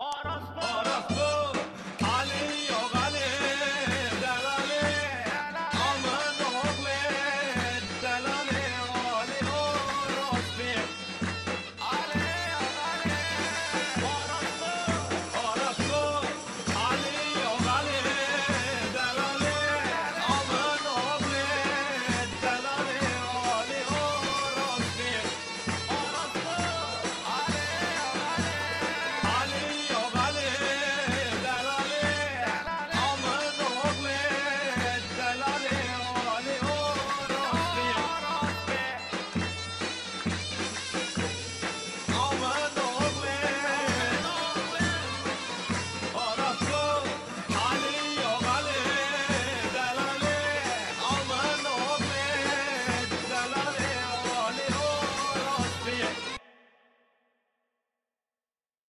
Auto